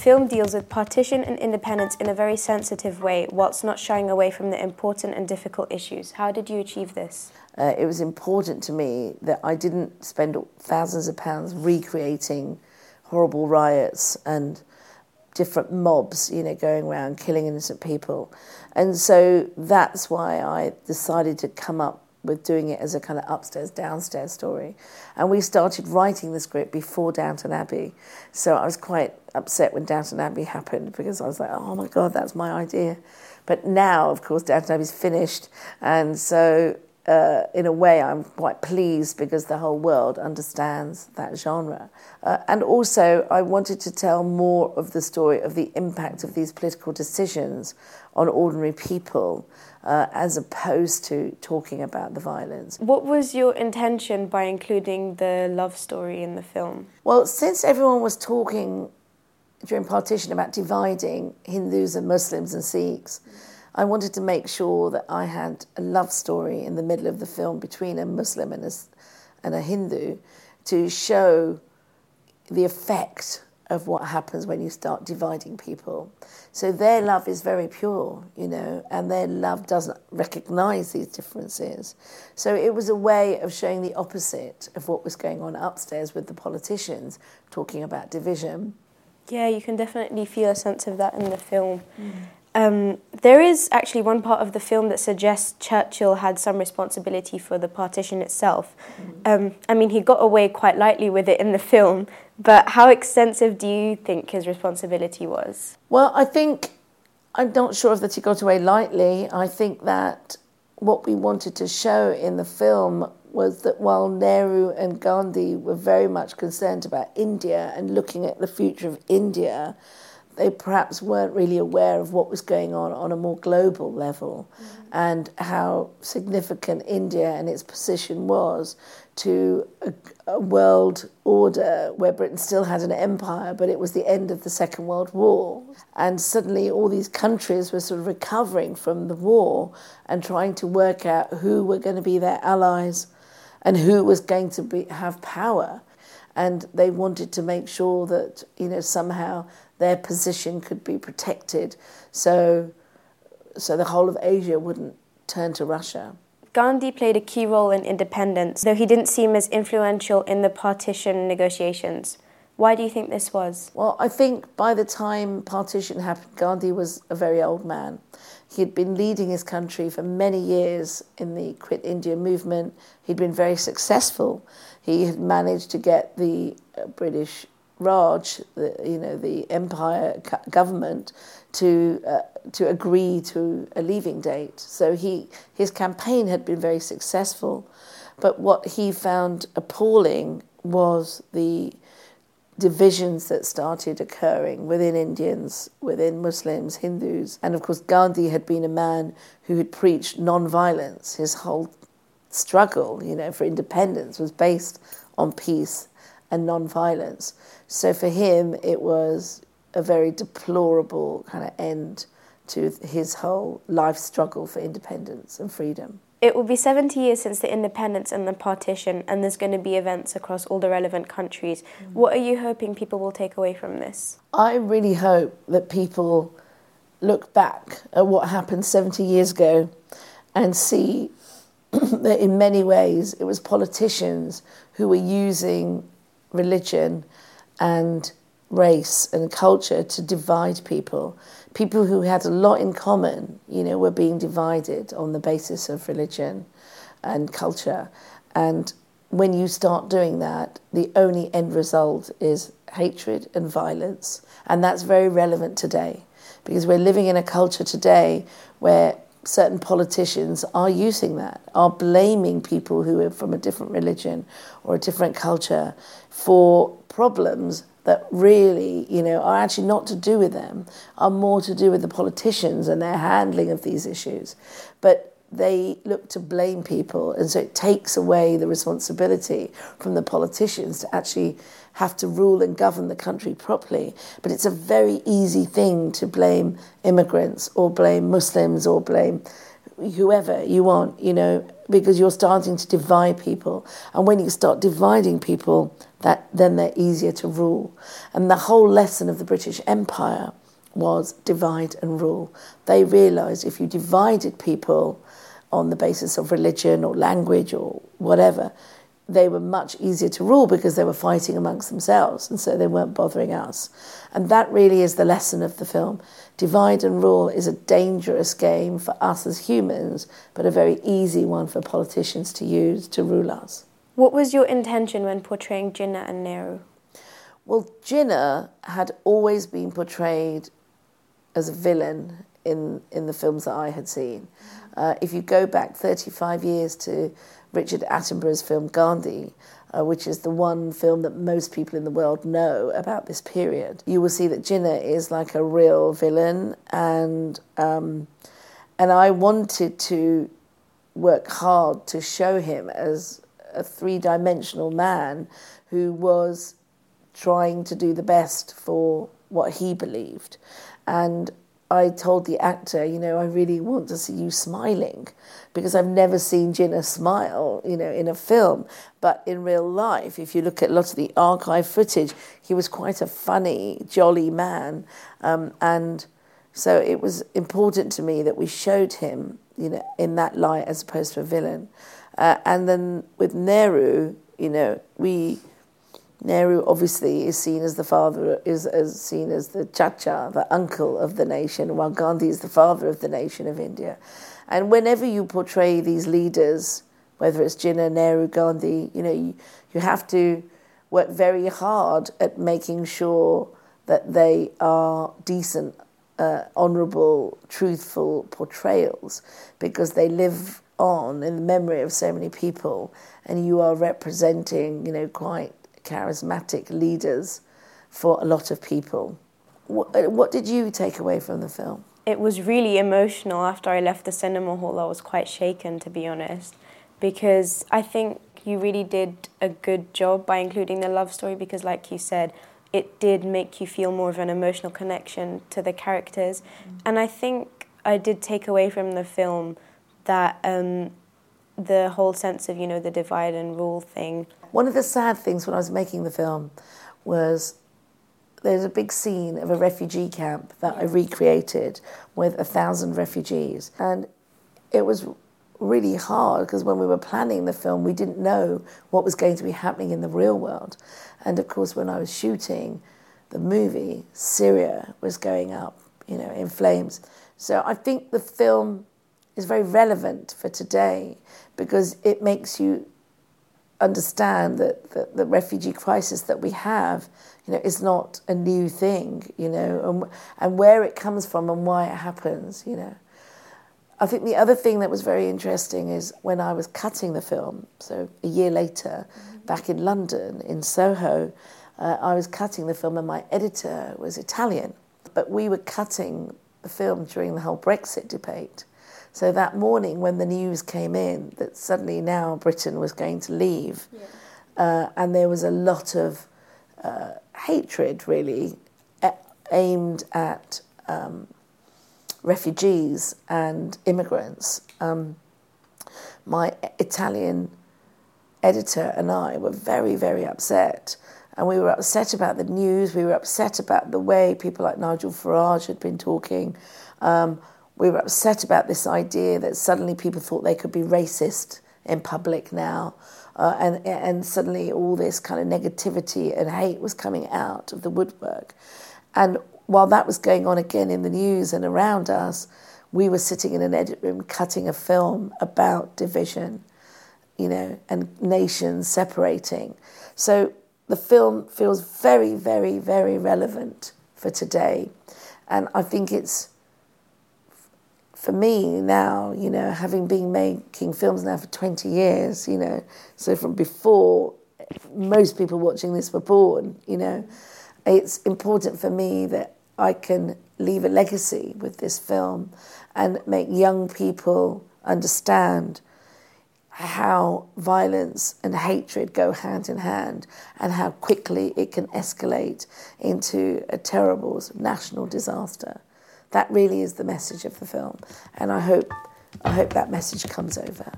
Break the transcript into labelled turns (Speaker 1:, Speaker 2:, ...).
Speaker 1: film deals with partition and independence in a very sensitive way, whilst not shying away from the important and difficult issues. How did you achieve this?
Speaker 2: Uh, it was important to me that I didn't spend thousands of pounds recreating horrible riots and different mobs, you know, going around killing innocent people. And so that's why I decided to come up with doing it as a kind of upstairs downstairs story. And we started writing the script before Downton Abbey. So I was quite upset when Downton Abbey happened because I was like, oh my God, that's my idea. But now, of course, Downton Abbey's finished. And so, uh, in a way, I'm quite pleased because the whole world understands that genre. Uh, and also, I wanted to tell more of the story of the impact of these political decisions on ordinary people uh, as opposed to talking about the violence.
Speaker 1: What was your intention by including the love story in the film?
Speaker 2: Well, since everyone was talking during partition about dividing Hindus and Muslims and Sikhs, I wanted to make sure that I had a love story in the middle of the film between a Muslim and a, and a Hindu to show the effect of what happens when you start dividing people. So their love is very pure, you know, and their love doesn't recognize these differences. So it was a way of showing the opposite of what was going on upstairs with the politicians talking about division.
Speaker 1: Yeah, you can definitely feel a sense of that in the film. Mm. Um, there is actually one part of the film that suggests Churchill had some responsibility for the partition itself. Mm. Um, I mean, he got away quite lightly with it in the film, but how extensive do you think his responsibility was?
Speaker 2: Well, I think, I'm not sure that he got away lightly. I think that what we wanted to show in the film was that while Nehru and Gandhi were very much concerned about India and looking at the future of India, they perhaps weren't really aware of what was going on on a more global level mm-hmm. and how significant India and its position was to a, a, world order where Britain still had an empire, but it was the end of the Second World War. And suddenly all these countries were sort of recovering from the war and trying to work out who were going to be their allies and who was going to be, have power. And they wanted to make sure that, you know, somehow their position could be protected so, so the whole of Asia wouldn't turn to Russia.
Speaker 1: Gandhi played a key role in independence, though he didn't seem as influential in the partition negotiations. Why do you think this was?
Speaker 2: Well, I think by the time partition happened, Gandhi was a very old man. He had been leading his country for many years in the Quit India movement. He'd been very successful. He had managed to get the uh, British Raj, the, you know, the empire government, to uh, to agree to a leaving date. So he his campaign had been very successful, but what he found appalling was the divisions that started occurring within Indians, within Muslims, Hindus, and of course Gandhi had been a man who had preached non-violence. His whole struggle, you know, for independence was based on peace and non-violence. So for him, it was a very deplorable kind of end to his whole life struggle for independence and freedom.
Speaker 1: It will be 70 years since the independence and the partition, and there's going to be events across all the relevant countries. Mm. What are you hoping people will take away from this?
Speaker 2: I really hope that people look back at what happened 70 years ago and see that in many ways it was politicians who were using religion and race and culture to divide people. People who had a lot in common, you know, were being divided on the basis of religion and culture. And when you start doing that, the only end result is hatred and violence. And that's very relevant today because we're living in a culture today where certain politicians are using that, are blaming people who are from a different religion or a different culture for problems that really, you know, are actually not to do with them, are more to do with the politicians and their handling of these issues. But they look to blame people, and so it takes away the responsibility from the politicians to actually have to rule and govern the country properly. But it's a very easy thing to blame immigrants or blame Muslims or blame whoever you want, you know, because you're starting to divide people. And when you start dividing people, that then they're easier to rule. And the whole lesson of the British Empire was divide and rule. They realized if you divided people on the basis of religion or language or whatever, they were much easier to rule because they were fighting amongst themselves and so they weren't bothering us. And that really is the lesson of the film. Divide and rule is a dangerous game for us as humans, but a very easy one for politicians to use to rule us.
Speaker 1: What was your intention when portraying Jinnah and Nehru?
Speaker 2: Well, Jinnah had always been portrayed as a villain in, in the films that I had seen. Uh, if you go back 35 years to Richard Attenborough's film Gandhi, uh, which is the one film that most people in the world know about this period, you will see that Jinnah is like a real villain, and um, and I wanted to work hard to show him as a three-dimensional man who was trying to do the best for what he believed, and I told the actor, you know, I really want to see you smiling because I've never seen Jinnah smile, you know, in a film. But in real life, if you look at a lot of the archive footage, he was quite a funny, jolly man. Um, and so it was important to me that we showed him, you know, in that light as opposed to a villain. Uh, and then with Nehru, you know, we Nehru obviously is seen as the father, is as seen as the chacha, the uncle of the nation, while Gandhi is the father of the nation of India. And whenever you portray these leaders, whether it's Jinnah, Nehru, Gandhi, you know, you, you have to work very hard at making sure that they are decent, uh, honourable, truthful portrayals, because they live on in the memory of so many people, and you are representing, you know, quite charismatic leaders for a lot of people. What, uh, what did you take away from the film?
Speaker 1: It was really emotional. After I left the cinema hall, I was quite shaken, to be honest, because I think you really did a good job by including the love story because, like you said, it did make you feel more of an emotional connection to the characters. Mm. And I think I did take away from the film that um, the whole sense of, you know, the divide and rule thing
Speaker 2: one of the sad things when I was making the film was there's a big scene of a refugee camp that I recreated with a thousand refugees. And it was really hard because when we were planning the film, we didn't know what was going to be happening in the real world. And of course, when I was shooting the movie, Syria was going up, you know, in flames. So I think the film is very relevant for today because it makes you understand that, that the refugee crisis that we have, you know, is not a new thing, you know, and, and where it comes from and why it happens, you know. I think the other thing that was very interesting is when I was cutting the film, so a year later, mm-hmm. back in London, in Soho, uh, I was cutting the film and my editor was Italian. But we were cutting the film during the whole Brexit debate. So that morning, when the news came in that suddenly now Britain was going to leave, yeah. uh, and there was a lot of uh, hatred really aimed at um, refugees and immigrants, um, my Italian editor and I were very, very upset. And we were upset about the news. We were upset about the way people like Nigel Farage had been talking. Um, we were upset about this idea that suddenly people thought they could be racist in public now. Uh, and, and suddenly all this kind of negativity and hate was coming out of the woodwork. And while that was going on again in the news and around us, we were sitting in an edit room cutting a film about division, you know, and nations separating. So the film feels very, very, very relevant for today. And I think it's for me now, you know, having been making films now for 20 years, you know, so from before most people watching this were born, you know, it's important for me that I can leave a legacy with this film and make young people understand how violence and hatred go hand in hand and how quickly it can escalate into a terrible national disaster that really is the message of the film. And I hope I hope that message comes over.